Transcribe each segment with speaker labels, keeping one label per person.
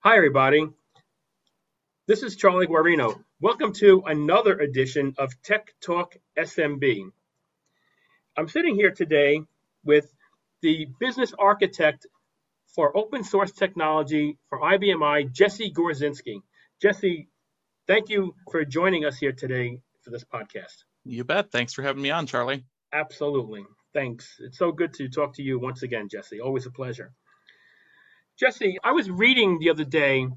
Speaker 1: Hi, everybody. This is Charlie Guarino. Welcome to another edition of Tech Talk SMB. I'm sitting here today with the business architect for open source technology for IBM i, Jesse Gorzinski. Jesse, thank you for joining us here today for this podcast.
Speaker 2: You bet. Thanks for having me on, Charlie.
Speaker 1: Absolutely. Thanks. It's so good to talk to you once again, Jesse. Always a pleasure. Jesse, I was reading the other day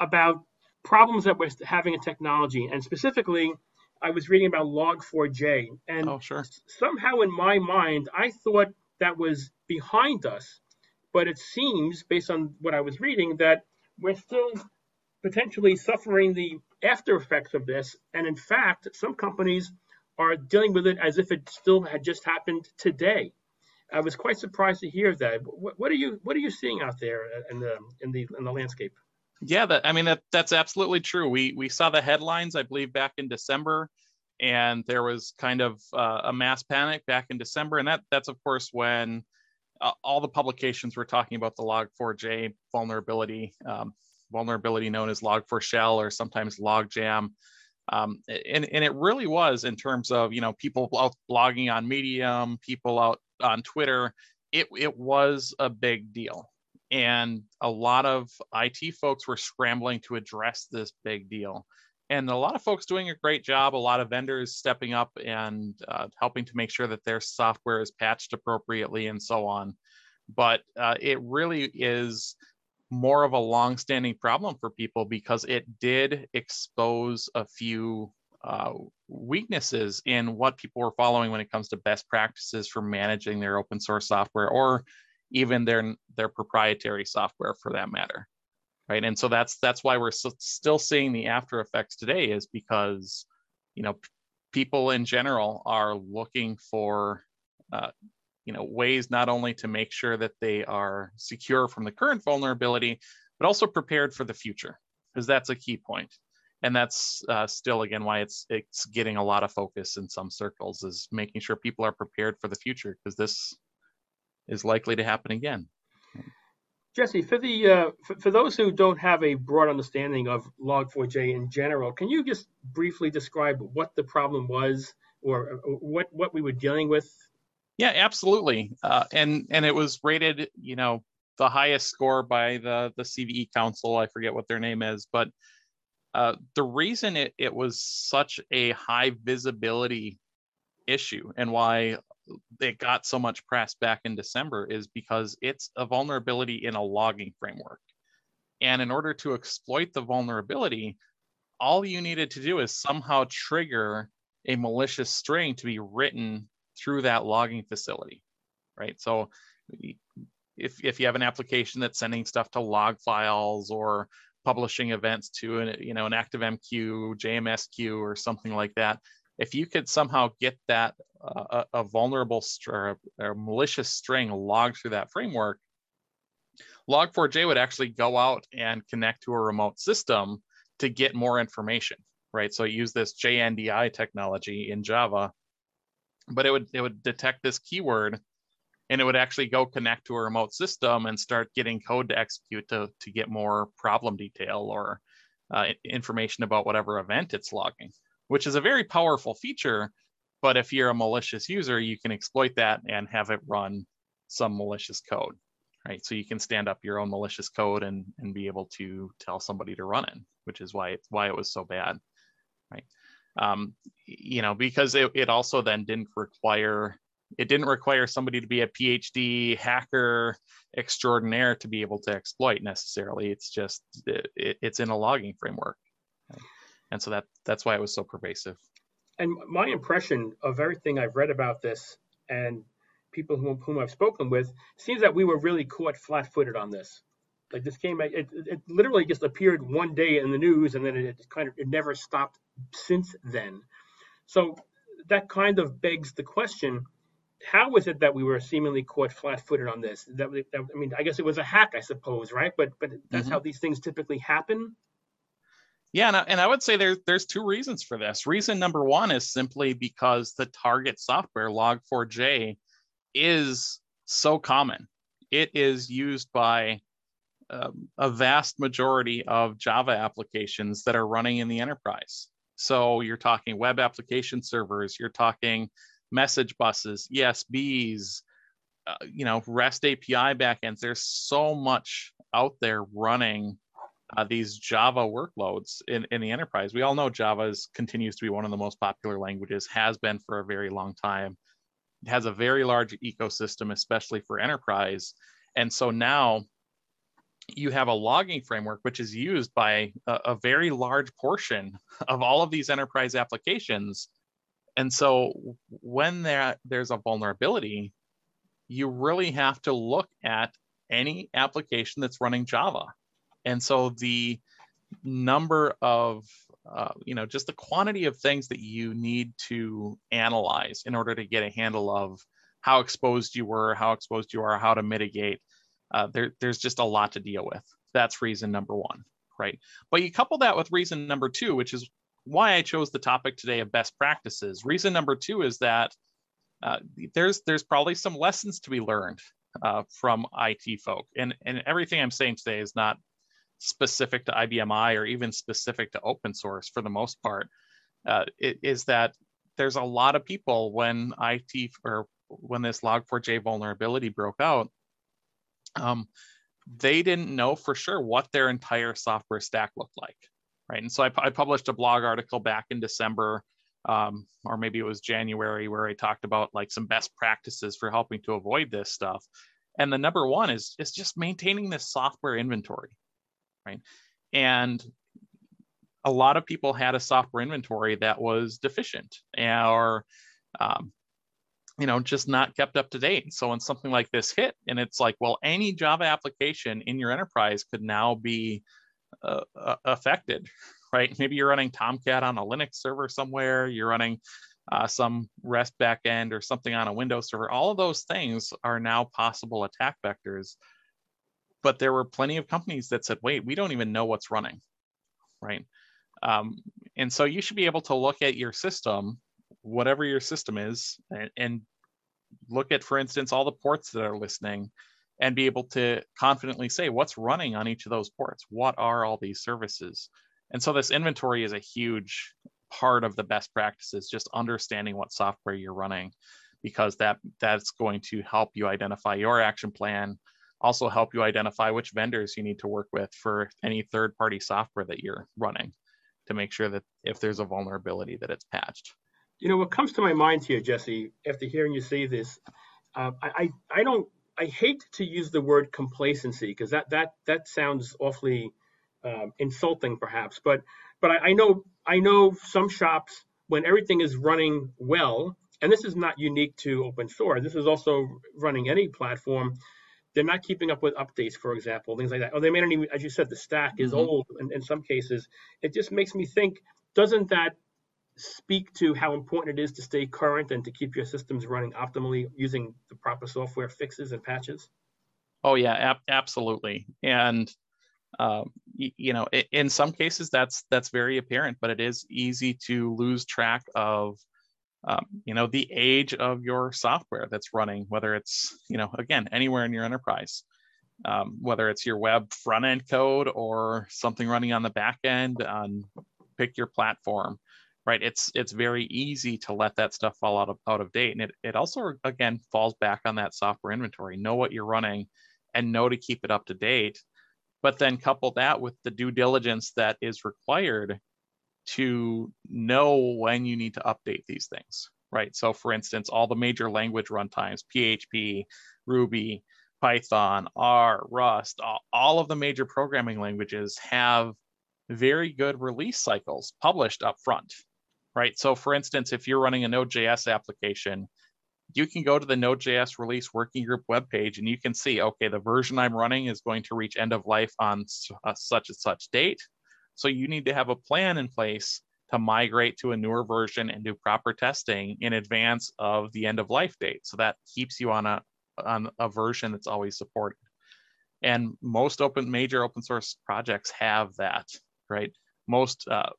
Speaker 1: about problems that we're having in technology, and specifically, I was reading about Log4j. And
Speaker 2: oh, sure.
Speaker 1: somehow in my mind, I thought that was behind us. But it seems, based on what I was reading, that we're still potentially suffering the after effects of this. And in fact, some companies are dealing with it as if it still had just happened today. I was quite surprised to hear that. What, what are you What are you seeing out there in the in the in the landscape?
Speaker 2: Yeah, that I mean that that's absolutely true. We we saw the headlines, I believe, back in December, and there was kind of uh, a mass panic back in December, and that that's of course when uh, all the publications were talking about the Log4j vulnerability, um, vulnerability known as Log4Shell or sometimes Logjam. Um, and, and it really was in terms of you know people out blogging on medium people out on twitter it, it was a big deal. And a lot of it folks were scrambling to address this big deal. And a lot of folks doing a great job a lot of vendors stepping up and uh, helping to make sure that their software is patched appropriately and so on. But uh, it really is more of a long-standing problem for people because it did expose a few uh, weaknesses in what people were following when it comes to best practices for managing their open source software or even their their proprietary software for that matter right? And so that's that's why we're still seeing the after effects today is because you know people in general are looking for uh, you know ways not only to make sure that they are secure from the current vulnerability but also prepared for the future because that's a key point and that's uh, still again why it's it's getting a lot of focus in some circles is making sure people are prepared for the future because this is likely to happen again
Speaker 1: jesse for the uh, for, for, those who don't have a broad understanding of log4j in general can you just briefly describe what the problem was or, or what what we were dealing with
Speaker 2: yeah, absolutely. Uh, and and it was rated, you know, the highest score by the the CVE Council. I forget what their name is, but uh, the reason it, it was such a high visibility issue and why it got so much press back in December is because it's a vulnerability in a logging framework. And in order to exploit the vulnerability, all you needed to do is somehow trigger a malicious string to be written through that logging facility, right? So if, if you have an application that's sending stuff to log files or publishing events to an, you know, an ActiveMQ, JMSQ, or something like that, if you could somehow get that uh, a, vulnerable or a, a malicious string logged through that framework, Log4j would actually go out and connect to a remote system to get more information, right? So use this JNDI technology in Java but it would it would detect this keyword and it would actually go connect to a remote system and start getting code to execute to, to get more problem detail or uh, information about whatever event it's logging, which is a very powerful feature. But if you're a malicious user, you can exploit that and have it run some malicious code, right? So you can stand up your own malicious code and, and be able to tell somebody to run it, which is why it's why it was so bad, right? um, you know, because it, it also then didn't require it didn't require somebody to be a PhD hacker extraordinaire to be able to exploit necessarily. It's just it, it's in a logging framework, and so that that's why it was so pervasive.
Speaker 1: And my impression of everything I've read about this and people whom, whom I've spoken with seems that we were really caught flat-footed on this. Like this came, it, it literally just appeared one day in the news, and then it kind of it never stopped since then. So that kind of begs the question: How was it that we were seemingly caught flat-footed on this? That, that I mean, I guess it was a hack, I suppose, right? But but that's mm-hmm. how these things typically happen.
Speaker 2: Yeah, and I, and I would say there's there's two reasons for this. Reason number one is simply because the target software Log4j is so common. It is used by um, a vast majority of Java applications that are running in the enterprise. So you're talking web application servers, you're talking message buses, ESBs, uh, you know, REST API backends. There's so much out there running uh, these Java workloads in, in the enterprise. We all know Java is, continues to be one of the most popular languages, has been for a very long time. It has a very large ecosystem, especially for enterprise. And so now you have a logging framework which is used by a, a very large portion of all of these enterprise applications. And so when there, there's a vulnerability, you really have to look at any application that's running Java. And so the number of, uh, you know, just the quantity of things that you need to analyze in order to get a handle of how exposed you were, how exposed you are, how to mitigate, uh, there, there's just a lot to deal with. That's reason number one, right? But you couple that with reason number two, which is why I chose the topic today of best practices. Reason number two is that uh, there's there's probably some lessons to be learned uh, from IT folk, and and everything I'm saying today is not specific to IBM i or even specific to open source for the most part. Uh, it, is that there's a lot of people when IT or when this Log4j vulnerability broke out, um, they didn't know for sure what their entire software stack looked like, right? And so I, I published a blog article back in December, um, or maybe it was January, where I talked about like some best practices for helping to avoid this stuff. And the number one is is just maintaining this software inventory, right? And a lot of people had a software inventory that was deficient or um, you know just not kept up to date so when something like this hit and it's like well any java application in your enterprise could now be uh, uh, affected right? Maybe you're running tomcat on a linux server somewhere you're running uh, some rest backend or something on a windows server. All of those things are now possible attack vectors but there were plenty of companies that said wait we don't even know what's running right? Um, and so you should be able to look at your system whatever your system is and, and, look at, for instance, all the ports that are listening and be able to confidently say what's running on each of those ports. What are all these services? And so this inventory is a huge part of the best practices, just understanding what software you're running, because that that's going to help you identify your action plan, also help you identify which vendors you need to work with for any third-party software that you're running to make sure that if there's a vulnerability that it's patched.
Speaker 1: You know, what comes to my mind here, Jesse, after hearing you say this, uh, I, I don't, I hate to use the word complacency because that that that sounds awfully um, insulting, perhaps. But but I, I know I know some shops when everything is running well, and this is not unique to open source. This is also running any platform. They're not keeping up with updates, for example, things like that. Or they may not even, as you said, the stack is mm-hmm. old in, in some cases. It just makes me think, doesn't that speak to how important it is to stay current and to keep your systems running optimally using the proper software fixes and patches?
Speaker 2: Oh yeah, ab- absolutely. And um, y- you know, in some cases that's that's very apparent, but it is easy to lose track of um, you know the age of your software that's running, whether it's you know again anywhere in your enterprise. Um, whether it's your web front end code or something running on the back end on pick your platform right? It's it's very easy to let that stuff fall out of out of date, and it it also again falls back on that software inventory. Know what you're running, and know to keep it up to date. But then couple that with the due diligence that is required to know when you need to update these things, right? So, for instance, all the major language runtimes, PHP, Ruby, Python, R, Rust, all, of the major programming languages have very good release cycles published up front right? So for instance, if you're running a Node.js application, you can go to the Node.js release working group webpage and you can see, okay, the version I'm running is going to reach end of life on uh, such and such date. So you need to have a plan in place to migrate to a newer version and do proper testing in advance of the end of life date. So that keeps you on a on a version that's always supported. And most open major open source projects have that, right? Most uh,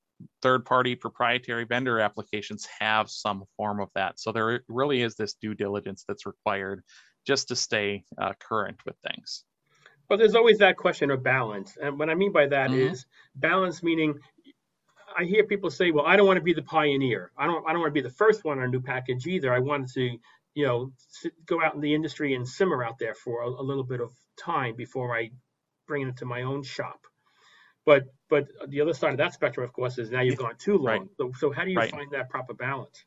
Speaker 2: third party proprietary vendor applications have some form of that. So there really is this due diligence that's required just to stay uh, current with things.
Speaker 1: But there's always that question of balance. And what I mean by that
Speaker 2: Mhm.
Speaker 1: is balance meaning I hear people say, well, I don't want to be the pioneer. I don't I don't want to be the first one on a new package either. I wanted to, you know, go out in the industry and simmer out there for a, a little bit of time before I bring it into my own shop. But but the other side of that spectrum, of course, is now you've gone too long.
Speaker 2: Right.
Speaker 1: So, so how do you
Speaker 2: Right.
Speaker 1: find that proper balance?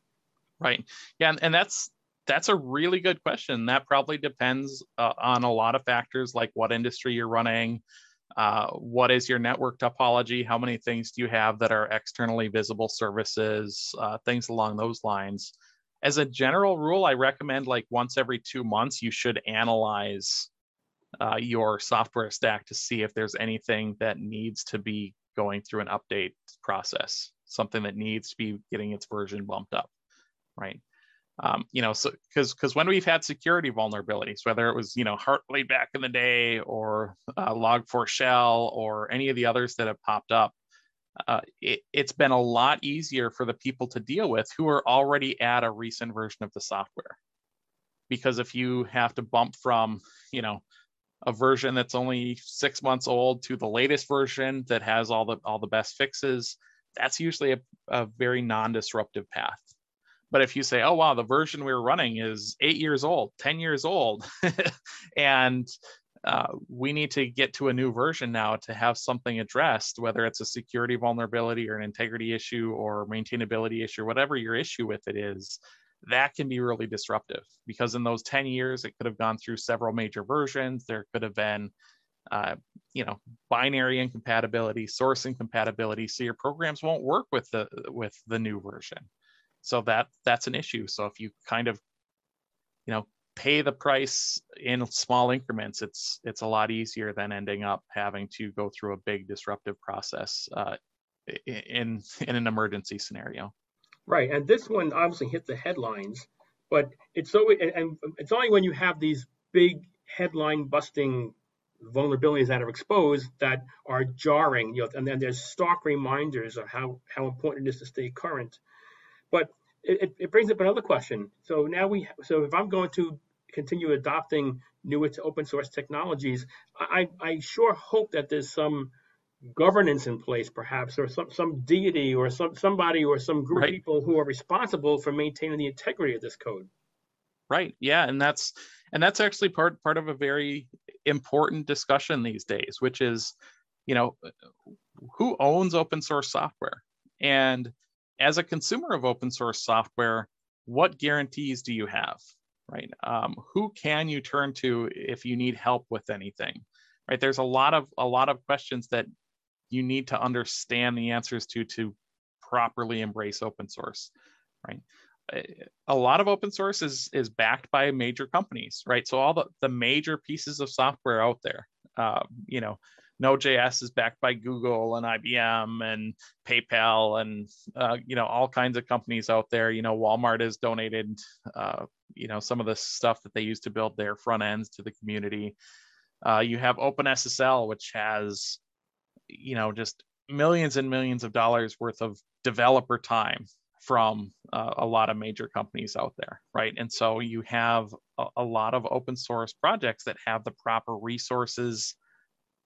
Speaker 2: Right. Yeah, and, and that's that's a really good question. That probably depends uh, on a lot of factors, like what industry you're running, uh, what is your network topology, how many things do you have that are externally visible services, uh, things along those lines. As a general rule, I recommend like once every two months, you should analyze uh, your software stack to see if there's anything that needs to be going through an update process, something that needs to be getting its version bumped up, right? Um, you know, so because because when we've had security vulnerabilities, whether it was you know Heartbleed back in the day or uh, Log4Shell or any of the others that have popped up, uh, it, it's been a lot easier for the people to deal with who are already at a recent version of the software. Because if you have to bump from, you know, a version that's only six months old to the latest version that has all the all the best fixes, that's usually a, a very non-disruptive path. But if you say, oh wow, the version we're running is eight years old, 10 years old, and uh, we need to get to a new version now to have something addressed, whether it's a security vulnerability or an integrity issue or maintainability issue, whatever your issue with it is, that can be really disruptive because in those 10 years, it could have gone through several major versions. There could have been, uh, you know, binary incompatibility, source incompatibility. So your programs won't work with the with the new version. So that that's an issue. So if you kind of, you know, pay the price in small increments, it's it's a lot easier than ending up having to go through a big disruptive process uh, in in an emergency scenario.
Speaker 1: Right, and this one obviously hit the headlines, but it's so and, it's only when you have these big headline busting vulnerabilities that are exposed that are jarring, you know, and then there's stark reminders of how how important it is to stay current. But it, it brings up another question. So now we so if I'm going to continue adopting to open source technologies, I, I sure hope that there's some governance in place, perhaps, or some, some deity or some somebody or some group
Speaker 2: Right.
Speaker 1: of people who are responsible for maintaining the integrity of this code.
Speaker 2: Right. Yeah, and that's and that's actually part part of a very important discussion these days, which is, you know, who owns open source software? And as a consumer of open source software, what guarantees do you have? Right? Um, who can you turn to if you need help with anything? Right? There's a lot of a lot of questions that you need to understand the answers to to properly embrace open source. Right? a lot of open source is is backed by major companies, right? So all the, the major pieces of software out there, uh, you know, Node.js is backed by Google and IBM and PayPal and uh, you know all kinds of companies out there. You know, Walmart has donated uh, you know some of the stuff that they use to build their front ends to the community. Uh, you have OpenSSL, which has you know just millions and millions of dollars worth of developer time from uh, a lot of major companies out there, right? And so you have a, a, lot of open source projects that have the proper resources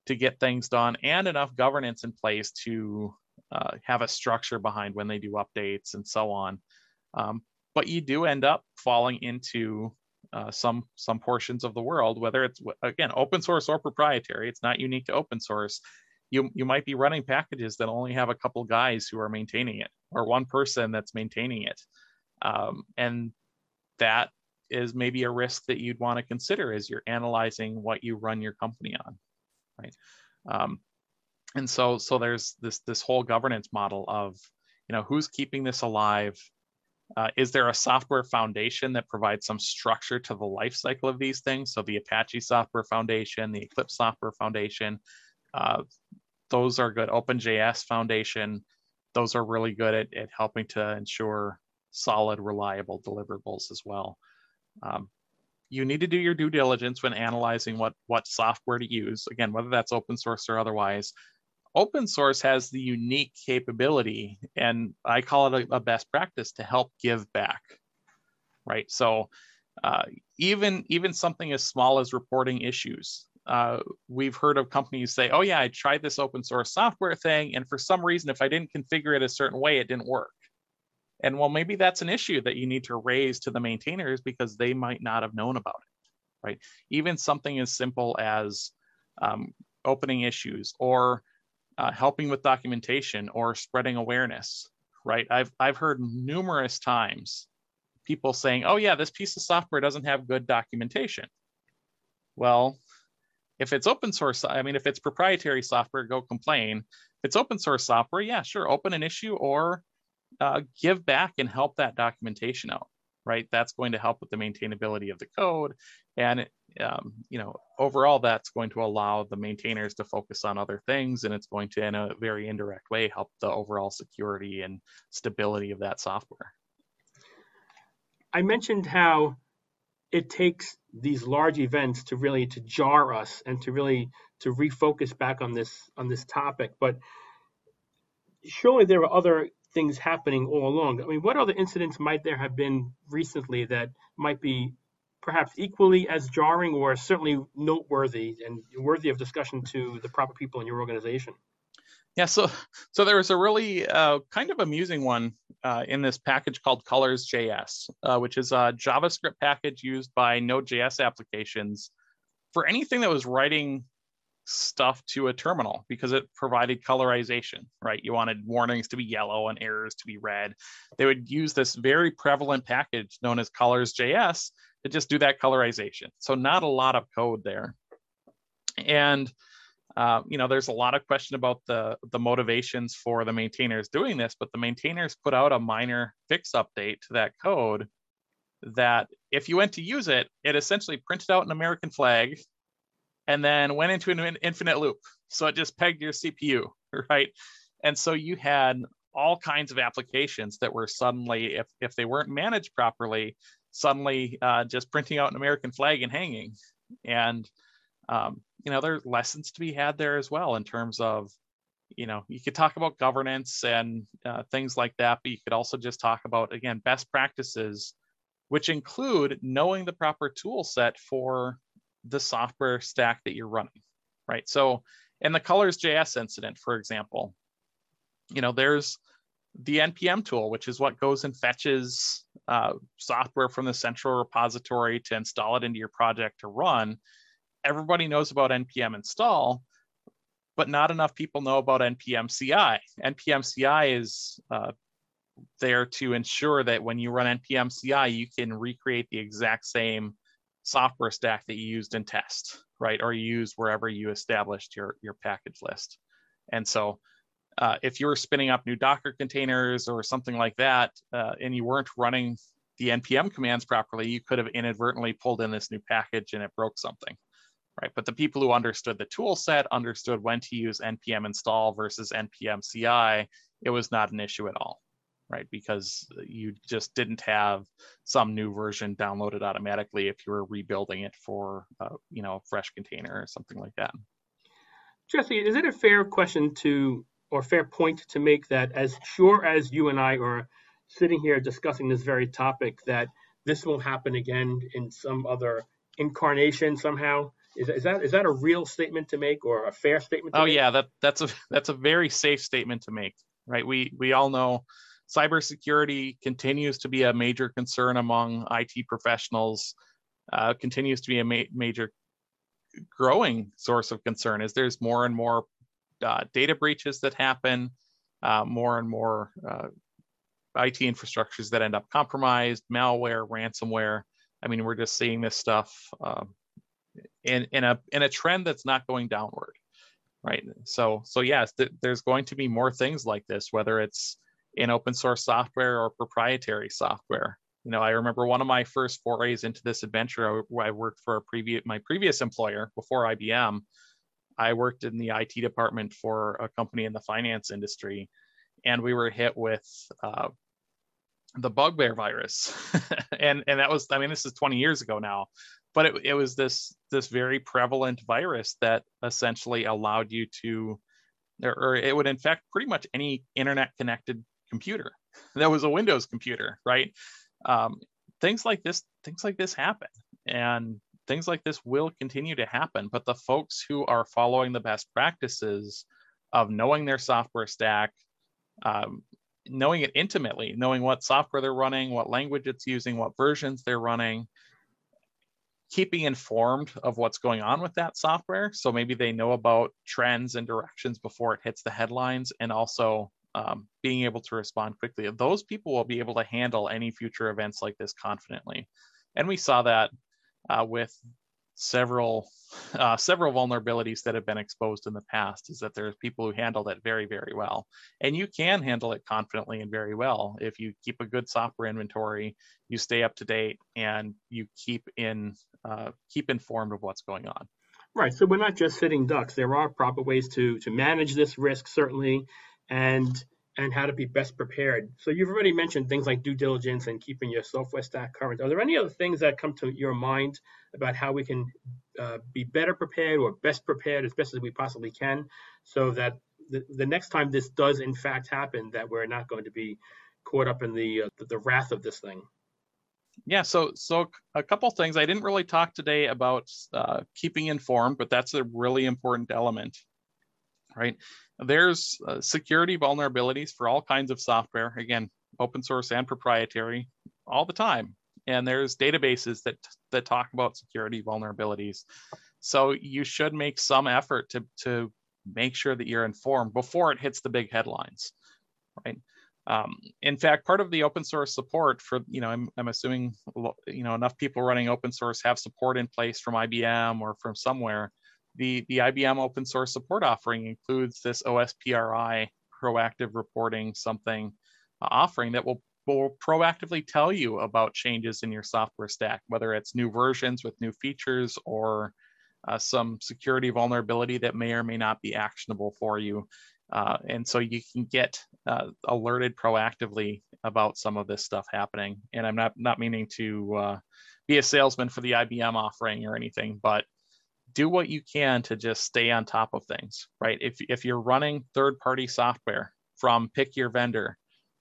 Speaker 2: to get things done and enough governance in place to uh, have a structure behind when they do updates and so on. Um, but you do end up falling into uh, some some portions of the world, whether it's again open source or proprietary. It's not unique to open source you you might be running packages that only have a couple guys who are maintaining it or one person that's maintaining it. Um, and that is maybe a risk that you'd want to consider as you're analyzing what you run your company on right? Um, and so so there's this this whole governance model of you know who's keeping this alive? Uh, is there a software foundation that provides some structure to the life cycle of these things? So the apache software foundation the eclipse software foundation uh, those are good. OpenJS Foundation, those are really good at, at helping to ensure solid, reliable deliverables as well. Um, you need to do your due diligence when analyzing what, what software to use. Again, whether that's open source or otherwise. Open source has the unique capability, and I call it a, a best practice to help give back, right? So uh, even even something as small as reporting issues uh, we've heard of companies say, oh yeah, I tried this open source software thing, and for some reason, if I didn't configure it a certain way, it didn't work. And well, maybe that's an issue that you need to raise to the maintainers because they might not have known about it, right? Even something as simple as um, opening issues or uh, helping with documentation or spreading awareness, right? I've, I've heard numerous times people saying, oh yeah, this piece of software doesn't have good documentation. Well, if it's open source, I mean, if it's proprietary software, go complain. If it's open source software, yeah, sure, open an issue or uh, give back and help that documentation out, right? That's going to help with the maintainability of the code. And, um, you know, overall, that's going to allow the maintainers to focus on other things. And it's going to, in a very indirect way, help the overall security and stability of that software.
Speaker 1: I mentioned how it takes these large events to really to jar us and to really to refocus back on this on this topic. But surely there are other things happening all along. I mean what other incidents might there have been recently that might be perhaps equally as jarring or certainly noteworthy and worthy of discussion to the proper people in your organization
Speaker 2: yeah, so so there was a really uh, kind of amusing one uh, in this package called Colors.js, uh, which is a JavaScript package used by Node.js applications for anything that was writing stuff to a terminal because it provided colorization, right? You wanted warnings to be yellow and errors to be red. They would use this very prevalent package known as Colors.js to just do that colorization. So not a lot of code there. And uh, you know, there's a lot of question about the the motivations for the maintainers doing this, but the maintainers put out a minor fix update to that code that if you went to use it, it essentially printed out an American flag and then went into an infinite loop. So it just pegged your CPU, right? And so you had all kinds of applications that were suddenly, if if they weren't managed properly, suddenly uh, just printing out an American flag and hanging. And um, you know there's lessons to be had there as well in terms of you know you could talk about governance and uh, things like that but you could also just talk about again best practices which include knowing the proper tool set for the software stack that you're running right? So in the colors js incident for example you know there's the npm tool which is what goes and fetches uh, software from the central repository to install it into your project to run everybody knows about npm install, but not enough people know about npm CI. npm CI is uh, there to ensure that when you run npm CI, you can recreate the exact same software stack that you used in test, right? Or you use wherever you established your, your package list. And so uh, if you were spinning up new Docker containers or something like that, uh, and you weren't running the npm commands properly, you could have inadvertently pulled in this new package and it broke something right? But the people who understood the tool set understood when to use npm install versus npm CI, it was not an issue at all, right? Because you just didn't have some new version downloaded automatically if you were rebuilding it for, uh, you know, a fresh container or something like that.
Speaker 1: Jesse, is it a fair question to, or fair point to make that as sure as you and I are sitting here discussing this very topic, that this will happen again in some other incarnation somehow? Is, is that is that a real statement to make or a fair statement?
Speaker 2: oh
Speaker 1: make?
Speaker 2: yeah, that that's a that's a very safe statement to make, right? We we all know cybersecurity continues to be a major concern among IT professionals. Uh, continues to be a ma- major growing source of concern as there's more and more uh, data breaches that happen, uh, more and more uh, IT infrastructures that end up compromised, malware, ransomware. I mean, we're just seeing this stuff um, in in a in a trend that's not going downward right? So so yes th- there's going to be more things like this whether it's in open source software or proprietary software. You know i remember one of my first forays into this adventure i, I worked for a previous my previous employer before ibm i worked in the it department for a company in the finance industry and we were hit with uh, the bugbear virus. And and that was i mean this is 20 years ago now but it, it was this this very prevalent virus that essentially allowed you to or, or it would infect pretty much any internet connected computer that was a windows computer right um, things like this things like this happen and things like this will continue to happen. But the folks who are following the best practices of knowing their software stack, um, knowing it intimately, knowing what software they're running, what language it's using, what versions they're running, keeping informed of what's going on with that software. So maybe they know about trends and directions before it hits the headlines, and also um, being able to respond quickly. Those people will be able to handle any future events like this confidently. And we saw that uh, with several uh, several vulnerabilities that have been exposed in the past is that there's people who handle that very very well. And you can handle it confidently and very well if you keep a good software inventory you stay up to date and you keep in uh, keep informed of what's going on.
Speaker 1: Right. So we're not just sitting ducks. There are proper ways to to manage this risk certainly. And and how to be best prepared. So you've already mentioned things like due diligence and keeping your software stack current. Are there any other things that come to your mind about how we can uh, be better prepared or best prepared as best as we possibly can, so that the, the next time this does in fact happen, that we're not going to be caught up in the uh, the, wrath of this thing?
Speaker 2: Yeah, so so a couple things. I didn't really talk today about uh, keeping informed, but that's a really important element, right? There's uh, security vulnerabilities for all kinds of software, again, open source and proprietary, all the time. And there's databases that, that talk about security vulnerabilities. So you should make some effort to, to make sure that you're informed before it hits the big headlines, right? Um, in fact, part of the open source support for, you know, I'm, I'm assuming, you know, enough people running open source have support in place from IBM or from somewhere the, the IBM open source support offering includes this OSPRI proactive reporting something uh, offering that will, will proactively tell you about changes in your software stack, whether it's new versions with new features or uh, some security vulnerability that may or may not be actionable for you. Uh, and so you can get uh, alerted proactively about some of this stuff happening. And I'm not not meaning to uh, be a salesman for the IBM offering or anything, but do what you can to just stay on top of things, right? If, if you're running third party software from pick your vendor,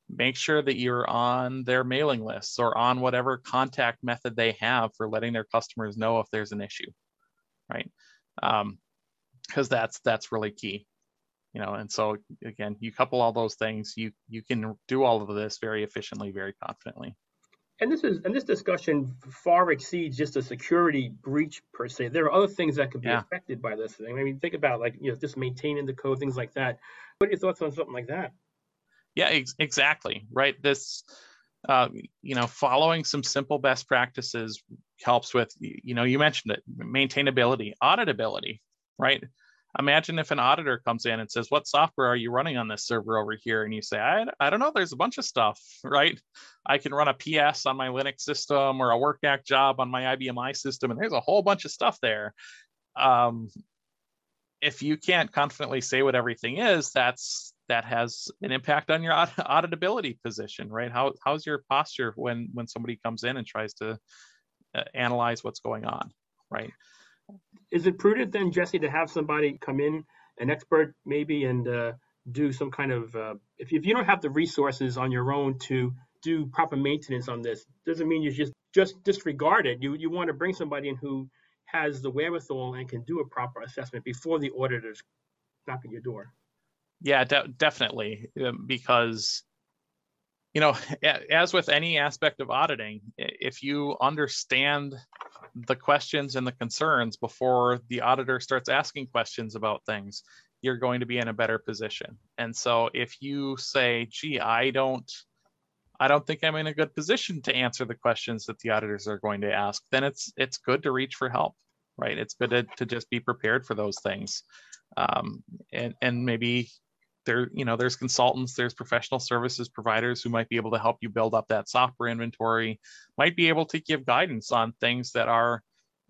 Speaker 2: make sure that you're on their mailing lists or on whatever contact method they have for letting their customers know if there's an issue, right? Because um, that's that's really key, you know. And so again, you couple all those things, you you can do all of this very efficiently, very confidently
Speaker 1: and this is and this discussion far exceeds just a security breach per se. There are other things that could be yeah. affected by this thing. I mean, think about like you know just maintaining the code, things like that. What are your thoughts on something like that?
Speaker 2: Yeah, ex- exactly. Right. This, uh, you know, following some simple best practices helps with. You know, you mentioned it, maintainability, auditability. Right imagine if an auditor comes in and says, What software are you running on this server over here? And you say, I, I don't know, there's a bunch of stuff, right? I can run a PS on my Linux system or a WRKACTJOB on my IBM i system, and there's a whole bunch of stuff there. Um, if you can't confidently say what everything is, that's that has an impact on your auditability position, right? How how's your posture when when somebody comes in and tries to uh, analyze what's going on, right?
Speaker 1: Is it prudent then, Jesse, to have somebody come in, an expert maybe, and uh, do some kind of uh, if, if you don't have the resources on your own to do proper maintenance on this, doesn't mean you just just disregard it. You you want to bring somebody in who has the wherewithal and can do a proper assessment before the auditors knock at your door.
Speaker 2: Yeah, de- definitely, um, because you know, as with any aspect of auditing, if you understand the questions and the concerns before the auditor starts asking questions about things, you're going to be in a better position. And so if you say, gee, I don't I don't think I'm in a good position to answer the questions that the auditors are going to ask, then it's it's good to reach for help, right? It's good to, to just be prepared for those things. Um, and, and maybe there you know there's consultants there's professional services providers who might be able to help you build up that software inventory might be able to give guidance on things that are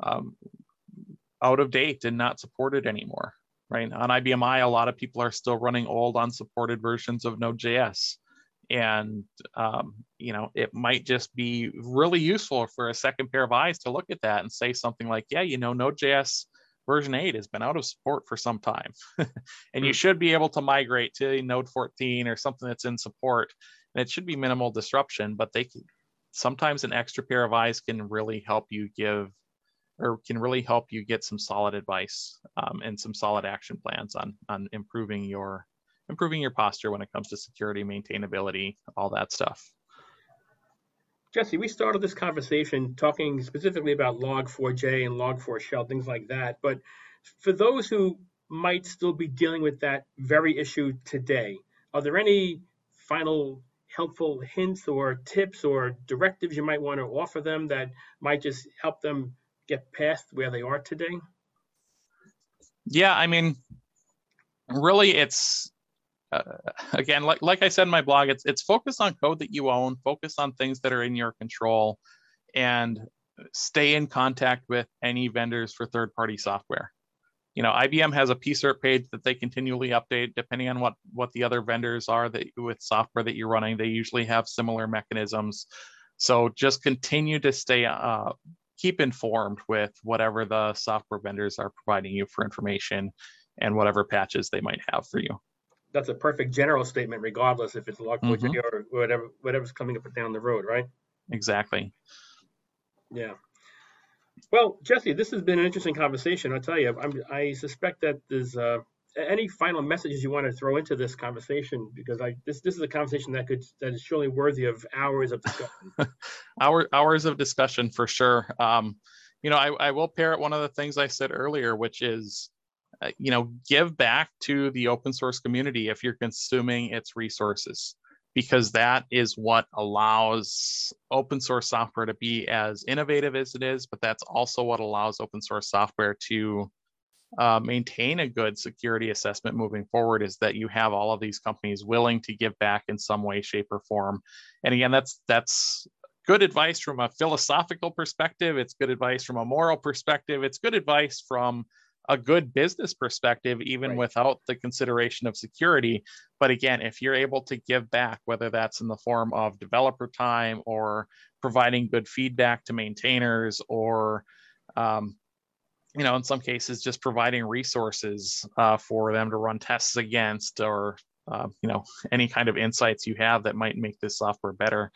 Speaker 2: um, out of date and not supported anymore right? On ibm i a lot of people are still running old unsupported versions of node.js and um, you know it might just be really useful for a second pair of eyes to look at that and say something like yeah you know node.js version 8 has been out of support for some time. and you hmm. should be able to migrate to Node 14 or something that's in support. And it should be minimal disruption, but they can, sometimes an extra pair of eyes can really help you give or can really help you get some solid advice um, and some solid action plans on on improving your improving your posture when it comes to security, maintainability, all that stuff.
Speaker 1: Jesse, we started this conversation talking specifically about Log4j and Log4Shell, things like that. But for those who might still be dealing with that very issue today, are there any final helpful hints or tips or directives you might want to offer them that might just help them get past where they are today?
Speaker 2: Yeah, I mean, really, it's uh, again, like like I said in my blog, it's it's focused on code that you own, focus on things that are in your control, and stay in contact with any vendors for third-party software. You know, IBM has a PSIRT page that they continually update depending on what what the other vendors are that with software that you're running. They usually have similar mechanisms. So just continue to stay uh, keep informed with whatever the software vendors are providing you for information and whatever patches they might have for you
Speaker 1: that's a perfect general statement, regardless if it's log mm-hmm. or whatever whatever's coming up and down the road, right?
Speaker 2: Exactly.
Speaker 1: Yeah. Well, Jesse, this has been an interesting conversation. I'll tell you, I'm, i suspect that there's uh, any final messages you want to throw into this conversation because I this this is a conversation that could that is surely worthy of hours of discussion.
Speaker 2: Hour, hours of discussion for sure. Um, you know, I, I will parrot one of the things I said earlier, which is uh, you know give back to the open source community if you're consuming its resources because that is what allows open source software to be as innovative as it is but that's also what allows open source software to uh, maintain a good security assessment moving forward is that you have all of these companies willing to give back in some way shape or form. And again that's that's good advice from a philosophical perspective. It's good advice from a moral perspective. It's good advice from a good business perspective, even right. without the consideration of security. But again, if you're able to give back, whether that's in the form of developer time or providing good feedback to maintainers or um, you know, in some cases, just providing resources uh, for them to run tests against, or uh, you know, any kind of insights you have that might make this software better.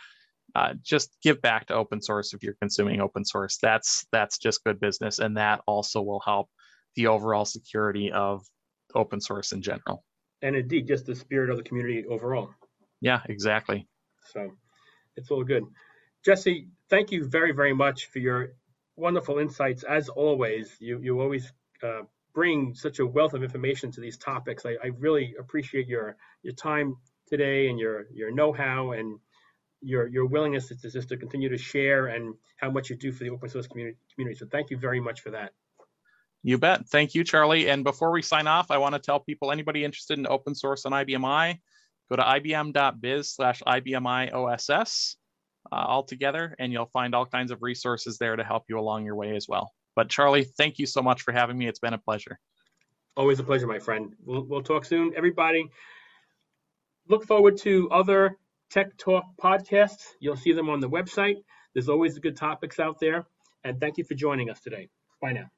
Speaker 2: Uh, just give back to open source if you're consuming open source. That's that's just good business, and that also will help the overall security of open source in general.
Speaker 1: And indeed, just the spirit of the community overall.
Speaker 2: Yeah, exactly.
Speaker 1: So it's all good. Jesse, thank you very, very much for your wonderful insights. As always, you, you always uh, bring such a wealth of information to these topics. I, I really appreciate your, your time today and your, your know-how and your, your willingness to, to just to continue to share and how much you do for the open source community. community. So thank you very much for that.
Speaker 2: You bet. Thank you, Charlie. And before we sign off, I want to tell people, anybody interested in open source on IBM i, go to ibm.biz slash IBMI OSS uh, all together, and you'll find all kinds of resources there to help you along your way as well. But Charlie, thank you so much for having me. It's been a pleasure.
Speaker 1: Always a pleasure, my friend. We'll, we'll talk soon. Everybody, look forward to other Tech Talk podcasts. You'll see them on the website. There's always good topics out there. And thank you for joining us today. Bye now.